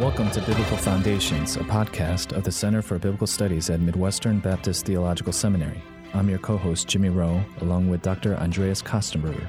Welcome to Biblical Foundations, a podcast of the Center for Biblical Studies at Midwestern Baptist Theological Seminary. I'm your co host, Jimmy Rowe, along with Dr. Andreas Kostenberger.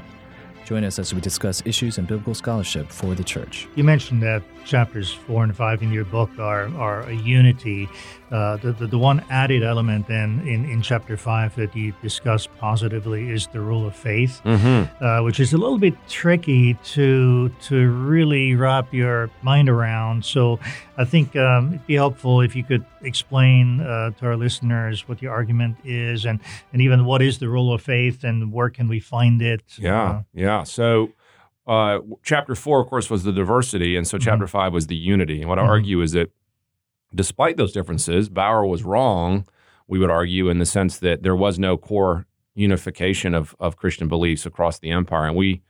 Join us as we discuss issues in biblical scholarship for the church. You mentioned that chapters four and five in your book are, are a unity. Uh, the, the, the, one added element then in, in chapter five that you discuss positively is the rule of faith, mm-hmm. uh, which is a little bit tricky to to really wrap your mind around. So I think um, it'd be helpful if you could explain uh, to our listeners what the argument is and, and even what is the rule of faith and where can we find it. Yeah, uh, yeah. So uh, chapter four, of course, was the diversity, and so mm-hmm. chapter five was the unity. And what I mm-hmm. argue is that despite those differences, Bauer was wrong, we would argue, in the sense that there was no core unification of, of Christian beliefs across the empire. And we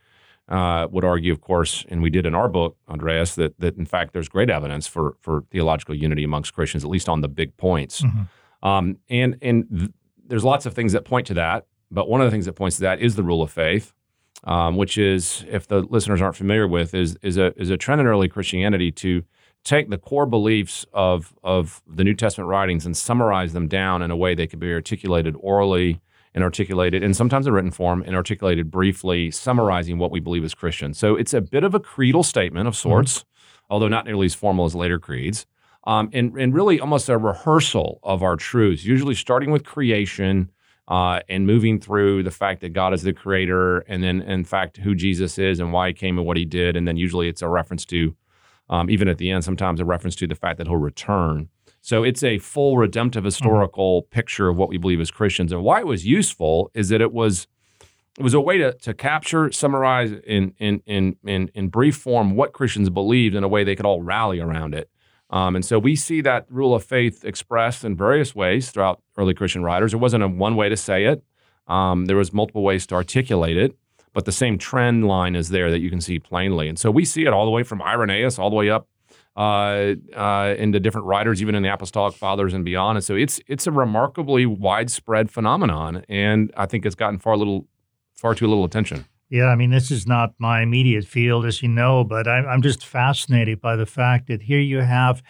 uh, would argue, of course, and we did in our book, Andreas, that, that in fact there's great evidence for, for theological unity amongst Christians, at least on the big points. Mm-hmm. Um, and and th- there's lots of things that point to that. But one of the things that points to that is the rule of faith. Um, which is, if the listeners aren't familiar with, is is a is a trend in early Christianity to take the core beliefs of, of the New Testament writings and summarize them down in a way they could be articulated orally and articulated, and sometimes in written form, and articulated briefly, summarizing what we believe as Christians. So it's a bit of a creedal statement of sorts, mm-hmm. although not nearly as formal as later creeds, um, and, and really almost a rehearsal of our truths, usually starting with creation. Uh, and moving through the fact that God is the creator, and then, in fact, who Jesus is and why he came and what he did. And then usually it's a reference to um, even at the end, sometimes a reference to the fact that he'll return. So it's a full redemptive historical mm-hmm. picture of what we believe as Christians. And why it was useful is that it was it was a way to, to capture, summarize in, in, in, in, in brief form what Christians believed in a way they could all rally around it. Um, and so we see that rule of faith expressed in various ways throughout early Christian writers. There wasn't a one way to say it. Um, there was multiple ways to articulate it but the same trend line is there that you can see plainly. And so we see it all the way from Irenaeus all the way up uh, uh, into different writers, even in the Apostolic Fathers and beyond. And so it's it's a remarkably widespread phenomenon, and I think it's gotten far little, far too little attention. Yeah, I mean, this is not my immediate field, as you know, but I'm, I'm just fascinated by the fact that here you have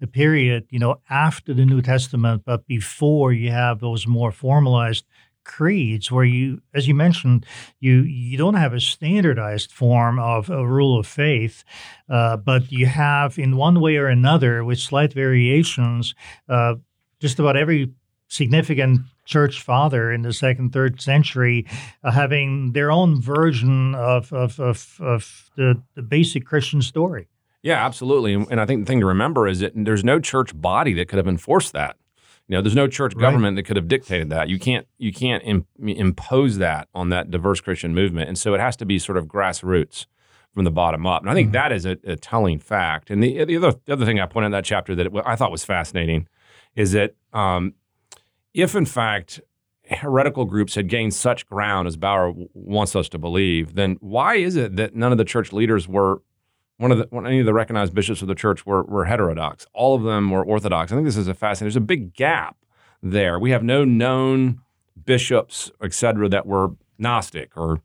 the period, you know, after the New Testament, but before you have those more formalized creeds where you as you mentioned you you don't have a standardized form of a rule of faith uh, but you have in one way or another with slight variations uh, just about every significant church father in the second third century uh, having their own version of of, of, of the, the basic christian story yeah absolutely and i think the thing to remember is that there's no church body that could have enforced that you know, there's no church government right. that could have dictated that. You can't you can't Im- impose that on that diverse Christian movement, and so it has to be sort of grassroots from the bottom up. And I think mm-hmm. that is a, a, telling fact. And the, the other the other thing I pointed out in that chapter that it, I thought was fascinating is that um, if in fact heretical groups had gained such ground as Bauer wants us to believe, then why is it that none of the church leaders were one of the one, any of the recognized bishops of the church were, were heterodox. All of them were orthodox. I think this is a fascinating. There's a big gap there. We have no known bishops, et cetera, that were Gnostic or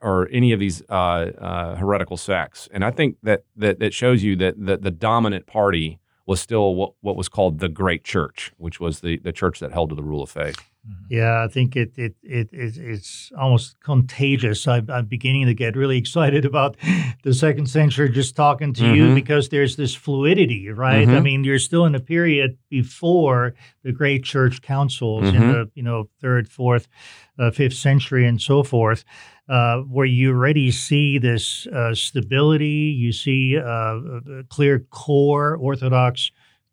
or any of these uh, uh, heretical sects. And I think that that that shows you that that the dominant party was still what, what was called the Great Church, which was the, the church that held to the rule of faith. Mm-hmm. Yeah, I think it, it, it, it it's almost contagious. I, am beginning to get really excited about the second century just talking to mm-hmm. you because there's this fluidity, right? Mm-hmm. I mean, you're still in a period before the great church councils in mm-hmm. the you know third, fourth, uh, fifth century, and so forth. Uh, where you already see this uh, stability, you see uh, a clear core, orthodox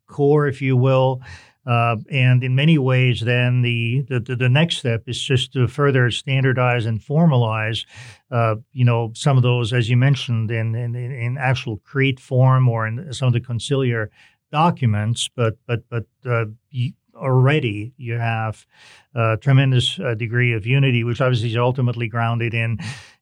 core, if you will, uh, and in many ways, then the, the, the next step is just to further standardize and formalize, uh, you know, some of those, as you mentioned, in, in, in actual creed form or in some of the conciliar documents. But but but uh, already you have a tremendous uh, degree of unity, which obviously is ultimately grounded in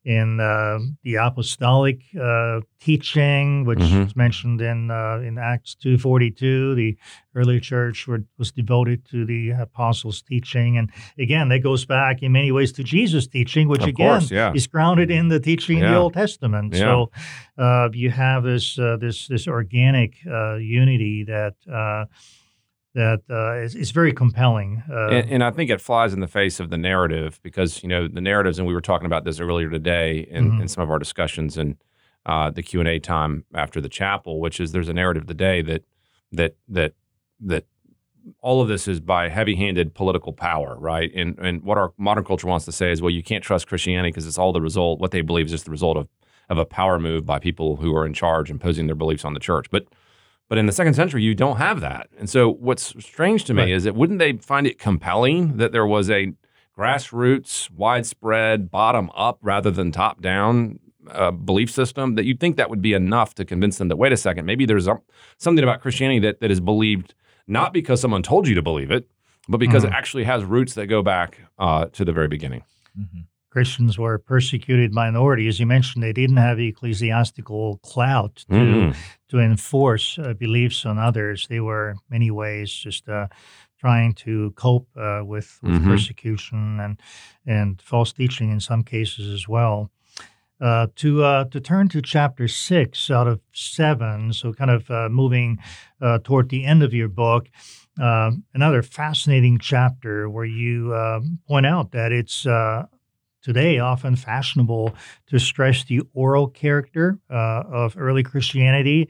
in uh, the apostolic uh, teaching, which Mhm. is mentioned in uh, in Acts two forty two. The early church were, was devoted to the apostles' teaching, and again, that goes back in many ways to Jesus' teaching, which Of again course, yeah. is grounded in the teaching in the Old Testament. Yeah. So uh, you have this uh, this this organic uh, unity that. That uh, is, is very compelling. Uh, and, and I think it flies in the face of the narrative because you know the narratives, and we were talking about this earlier today in, Mhm. in some of our discussions and uh, the Q and A time after the chapel, which is there's a narrative today that that that that all of this is by heavy-handed political power, right? And and what our modern culture wants to say is, well, you can't trust Christianity because it's all the result. What they believe is just the result of of a power move by people who are in charge imposing their beliefs on the church, but. But in the second century, you don't have that. And so, what's strange to me Right. is that wouldn't they find it compelling that there was a grassroots, widespread, bottom up rather than top down uh, belief system? That you'd think that would be enough to convince them that, wait a second, maybe there's a, something about Christianity that, that is believed not because someone told you to believe it, but because Mhm. it actually has roots that go back uh, to the very beginning. Mhm. Christians were a persecuted minority. As you mentioned, they didn't have ecclesiastical clout to, Mhm. to enforce uh, beliefs on others. They were, in many ways, just uh, trying to cope uh, with, with Mhm. persecution and, and false teaching in some cases as well. Uh, to uh, to turn to chapter six out of seven, so kind of uh, moving uh, toward the end of your book, uh, another fascinating chapter where you uh, point out that it's uh, today often fashionable to stress the oral character uh, of early Christianity.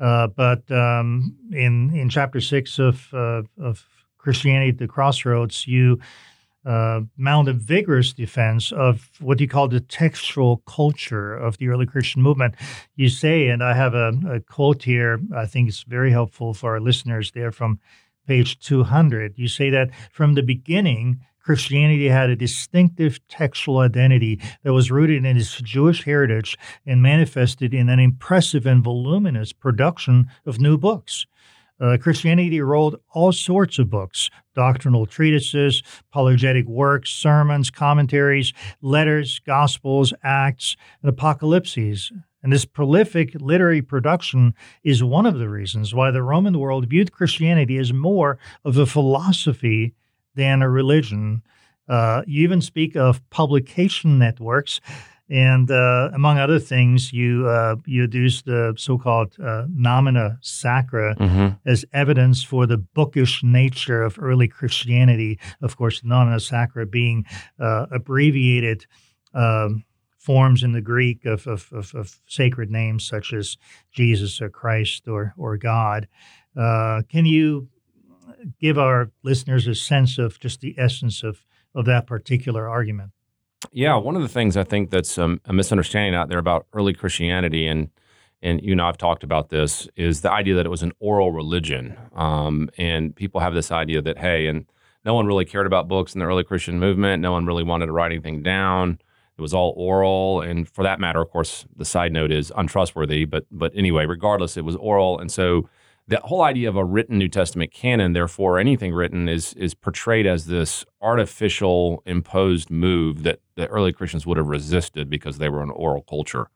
Uh, but um, in in chapter six of uh, of Christianity at the Crossroads, you uh, mount a vigorous defense of what you call the textual culture of the early Christian movement. You say, and I have a, a quote here. I think it's very helpful for our listeners. There from page two hundred. You say that from the beginning. Christianity had a distinctive textual identity that was rooted in its Jewish heritage and manifested in an impressive and voluminous production of new books. Uh, Christianity wrote all sorts of books doctrinal treatises, apologetic works, sermons, commentaries, letters, gospels, acts, and apocalypses. And this prolific literary production is one of the reasons why the Roman world viewed Christianity as more of a philosophy than a religion. Uh, you even speak of publication networks. And uh, among other things, you uh, you deduce the so-called uh, nomina sacra Mhm. as evidence for the bookish nature of early Christianity. Of course, nomina sacra being uh, abbreviated um, forms in the Greek of, of, of, of sacred names such as Jesus or Christ or or God. Uh, can you give our listeners a sense of just the essence of of that particular argument? Yeah, one of the things I think that's um, a misunderstanding out there about early Christianity, and and you know I've talked about this, is the idea that it was an oral religion, um, and people have this idea that hey, and no one really cared about books in the early Christian movement. No one really wanted to write anything down. It was all oral, and for that matter, of course, the side note is untrustworthy. But but anyway, regardless, it was oral, and so the whole idea of a written New Testament canon, therefore, anything written is is portrayed as this artificial imposed move that the early Christians would have resisted because they were an oral culture.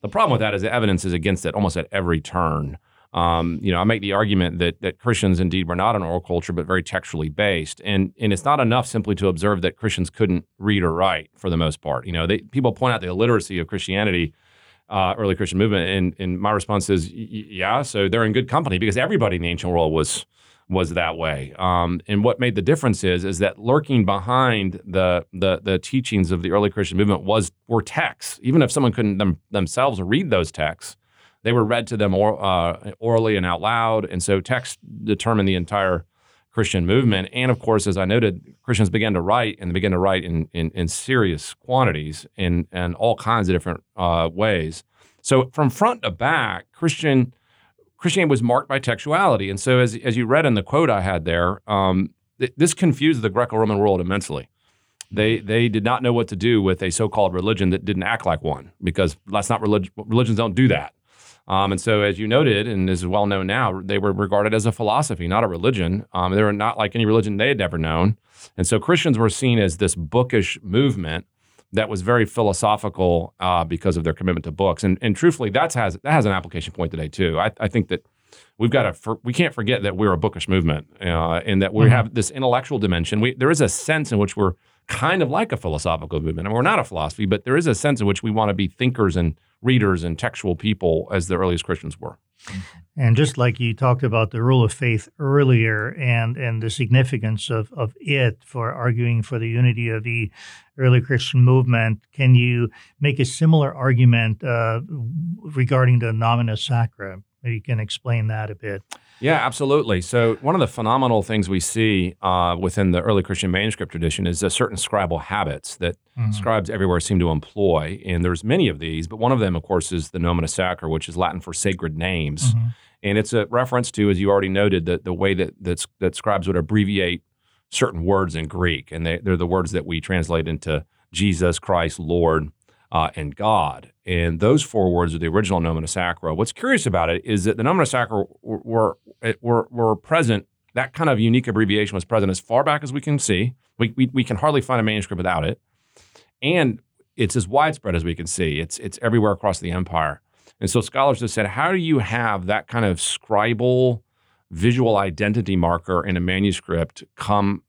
The problem with that is the evidence is against it almost at every turn. Um, you know, I make the argument that that Christians indeed were not an oral culture, but very textually based, and and it's not enough simply to observe that Christians couldn't read or write for the most part. You know, they, people point out the illiteracy of Christianity uh, early Christian movement, and and my response is, yeah. So they're in good company because everybody in the ancient world was was that way. Um, and what made the difference is is that lurking behind the the the teachings of the early Christian movement was were texts. Even if someone couldn't them, themselves read those texts, they were read to them or, uh, orally and out loud, and so text determined the entire Christian movement. And of course, as I noted, Christians began to write and they began to write in, in, in serious quantities in, in all kinds of different uh, ways. So from front to back, Christian Christianity was marked by textuality. And so as, as you read in the quote I had there, um, th- this confused the Greco-Roman world immensely. They, they did not know what to do with a so-called religion that didn't act like one because that's not religion. Religions don't do that. Um, and so, as you noted, and this is well known now, they were regarded as a philosophy, not a religion. Um, they were not like any religion they had ever known. And so, Christians were seen as this bookish movement that was very philosophical uh, because of their commitment to books. And and truthfully, that's has that has an application point today too. I, I think that we've got to for, we can't forget that we're a bookish movement uh, and that we mm-hmm. have this intellectual dimension. We, there is a sense in which we're kind of like a philosophical movement, and we're not a philosophy, but there is a sense in which we want to be thinkers and readers and textual people as the earliest Christians were. And just like you talked about the rule of faith earlier and, and the significance of, of it for arguing for the unity of the early Christian movement, can you make a similar argument uh, regarding the nomina sacra? Maybe you can explain that a bit. Yeah, absolutely. So, one of the phenomenal things we see uh, within the early Christian manuscript tradition is a certain scribal habits that mm-hmm. scribes everywhere seem to employ. And there's many of these, but one of them, of course, is the nomina sacra, which is Latin for sacred names. Mm-hmm. And it's a reference to, as you already noted, the, the way that, that, that scribes would abbreviate certain words in Greek. And they, they're the words that we translate into Jesus, Christ, Lord, uh, and God. And those four words are the original nomina sacra. What's curious about it is that the nomina sacra were, were, were, were present, that kind of unique abbreviation was present as far back as we can see. We, we, we can hardly find a manuscript without it. And it's as widespread as we can see. It's, it's everywhere across the empire. And so scholars have said, how do you have that kind of scribal visual identity marker in a manuscript come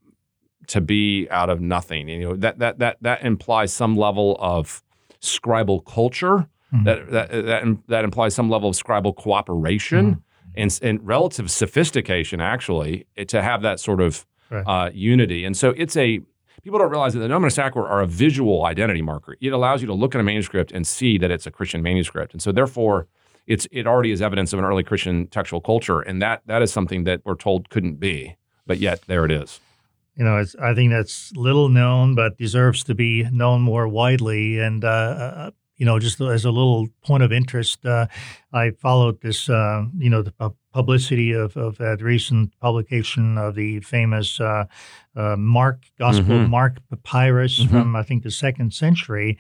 to be out of nothing? You know, that, that, that, that implies some level of scribal culture. Mm-hmm. That, that, that, that implies some level of scribal cooperation mm-hmm. and, and relative sophistication, actually, eh, to have that sort of right. uh, unity. And so it's a, people don't realize that the nomina sacra are a visual identity marker. It allows you to look at a manuscript and see that it's a Christian manuscript. And so therefore, it's, it already is evidence of an early Christian textual culture. And that, that is something that we're told couldn't be, but yet there it is you know, I think that's little known, but deserves to be known more widely. And uh, uh, you know, just as a little point of interest, uh, I followed this, uh, you know, the publicity of, of that recent publication of the famous uh, uh, Mark Gospel mm-hmm. Mark papyrus mm-hmm. from I think the second century.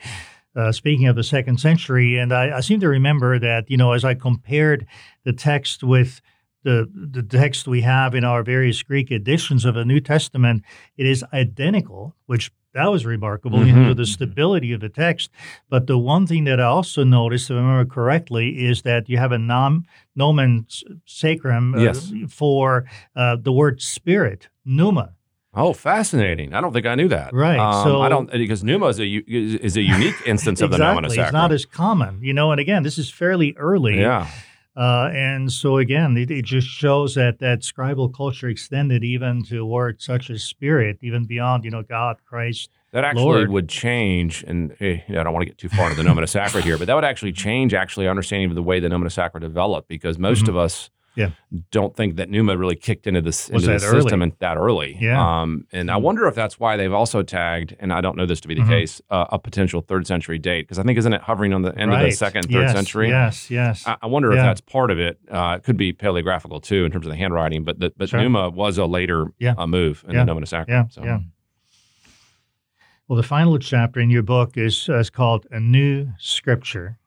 speaking of the second century, and I, I seem to remember that you know, as I compared the text with the, the text we have in our various Greek editions of the New Testament, it is identical, which that was remarkable mm-hmm. in the stability of the text. But the one thing that I also noticed, if I remember correctly, is that you have a nom, nomen sacrum uh, yes. for uh, the word spirit, pneuma. Oh, fascinating! I don't think I knew that. Right. Um, so I don't because pneuma is a is a unique instance of exactly. the nomina sacra. It's not as common, you know. And again, this is fairly early. Yeah. Uh, and so again, it, it, just shows that that scribal culture extended even to words such as spirit, even beyond you know God, Christ. That actually Lord. would change, and eh, I don't want to get too far into the nomina sacra here, but that would actually change actually understanding of the way the nomina sacra developed, because most mm-hmm. of us yeah. don't think that pneuma really kicked into this into the system early? that early. Yeah. Um, and I mm-hmm. wonder if that's why they've also tagged, and I don't know this to be the mm-hmm. case, uh, a potential third century date because I think isn't it hovering on the end right. of the second, third yes, century? Yes, yes. I, I wonder yeah. if that's part of it. Uh, it could be paleographical too in terms of the handwriting, but the, but sure. Pneuma was a later yeah. uh, move in yeah. the. Yeah, so. yeah. Well, the final chapter in your book is, uh, is called A New Scripture.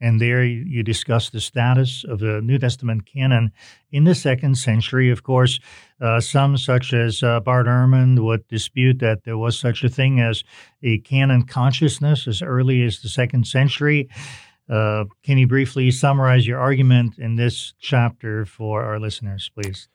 And there you discuss the status of the New Testament canon in the second century. Of course, uh, some, such as uh, Bart Ehrman, would dispute that there was such a thing as a canon consciousness as early as the second century. Uh, can you briefly summarize your argument in this chapter for our listeners, please?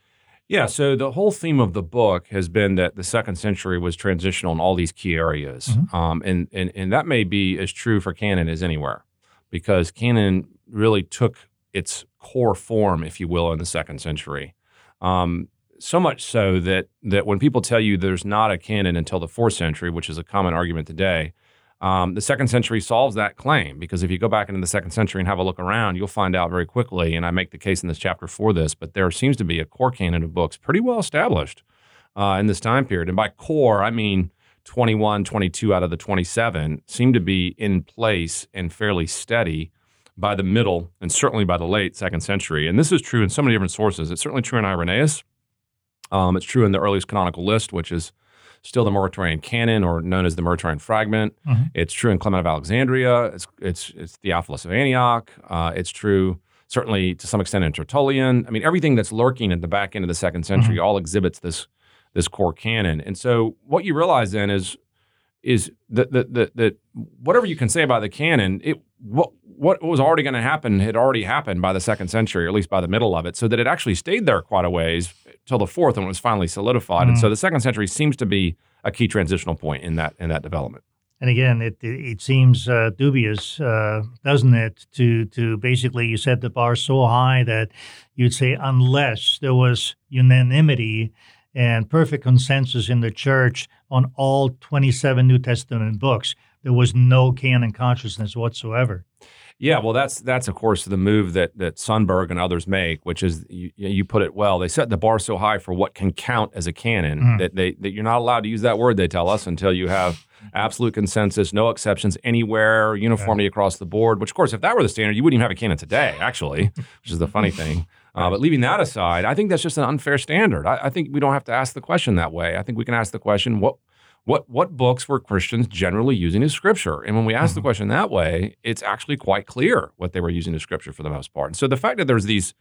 Yeah, so the whole theme of the book has been that the second century was transitional in all these key areas. Mm-hmm. Um, and, and, and that may be as true for canon as anywhere because canon really took its core form, if you will, in the second century. Um, so much so that that when people tell you there's not a canon until the fourth century, which is a common argument today, um, the second century solves that claim because if you go back into the second century and have a look around, you'll find out very quickly. And I make the case in this chapter for this, but there seems to be a core canon of books pretty well established uh, in this time period. And by core, I mean 21, 22 out of the 27 seem to be in place and fairly steady by the middle and certainly by the late second century. And this is true in so many different sources. It's certainly true in Irenaeus. Um, it's true in the earliest canonical list, which is still the Muratorian canon or known as the Muratorian fragment. Mm-hmm. It's true in Clement of Alexandria. It's, it's, it's Theophilus of Antioch. Uh, it's true certainly to some extent in Tertullian. I mean, everything that's lurking at the back end of the second century mm-hmm. all exhibits this this core canon. And so what you realize then is is that that that, that whatever you can say about the canon, it what what was already going to happen had already happened by the second century, or at least by the middle of it, so that it actually stayed there quite a ways till the fourth when it was finally solidified. Mm. And so mm. the second century seems to be a key transitional point in that in that development. And again, it it, seems uh, dubious, uh, doesn't it? To to basically, you set the bar so high that you'd say unless there was unanimity and perfect consensus in the church on all 27 New Testament books, there was no canon consciousness whatsoever. Yeah, well, that's that's of course the move that that Sundberg and others make, which is you, you put it well. They set the bar so high for what can count as a canon mm. that they that you're not allowed to use that word. They tell us until you have absolute consensus, no exceptions anywhere, uniformity across the board. Which, of course, if that were the standard, you wouldn't even have a canon today, actually, which is the funny thing. Uh, but leaving that aside, I think that's just an unfair standard. I, I, think we don't have to ask the question that way. I think we can ask the question: what, what, what books were Christians generally using as scripture? And when we ask mm-hmm. the question that way, it's actually quite clear what they were using as scripture for the most part. And so the fact that there's these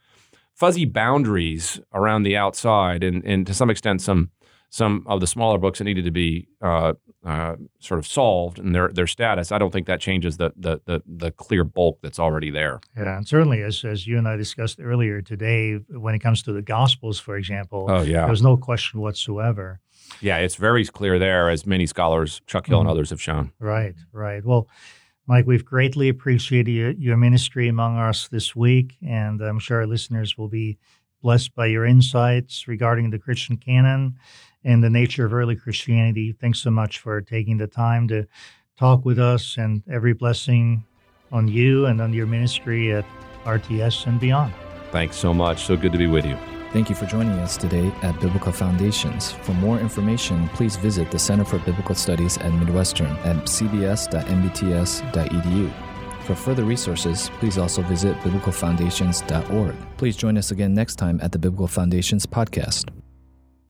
fuzzy boundaries around the outside, and, and to some extent, some some of the smaller books that needed to be uh, uh, sort of solved and their their status. I don't think that changes the, the the the clear bulk that's already there. Yeah, and certainly as as you and I discussed earlier today, when it comes to the Gospels, for example, oh yeah, there's no question whatsoever. Yeah, it's very clear there, as many scholars, Chuck Hill mm-hmm. and others, have shown. Right, right. Well. Mike, we've greatly appreciated your, your ministry among us this week, and I'm sure our listeners will be blessed by your insights regarding the Christian canon and the nature of early Christianity. Thanks so much for taking the time to talk with us, and every blessing on you and on your ministry at RTS and beyond. Thanks so much. So good to be with you. Thank you for joining us today at Biblical Foundations. For more information, please visit the Center for Biblical Studies at Midwestern at cbs.mbts.edu. For further resources, please also visit biblicalfoundations.org. Please join us again next time at the Biblical Foundations podcast.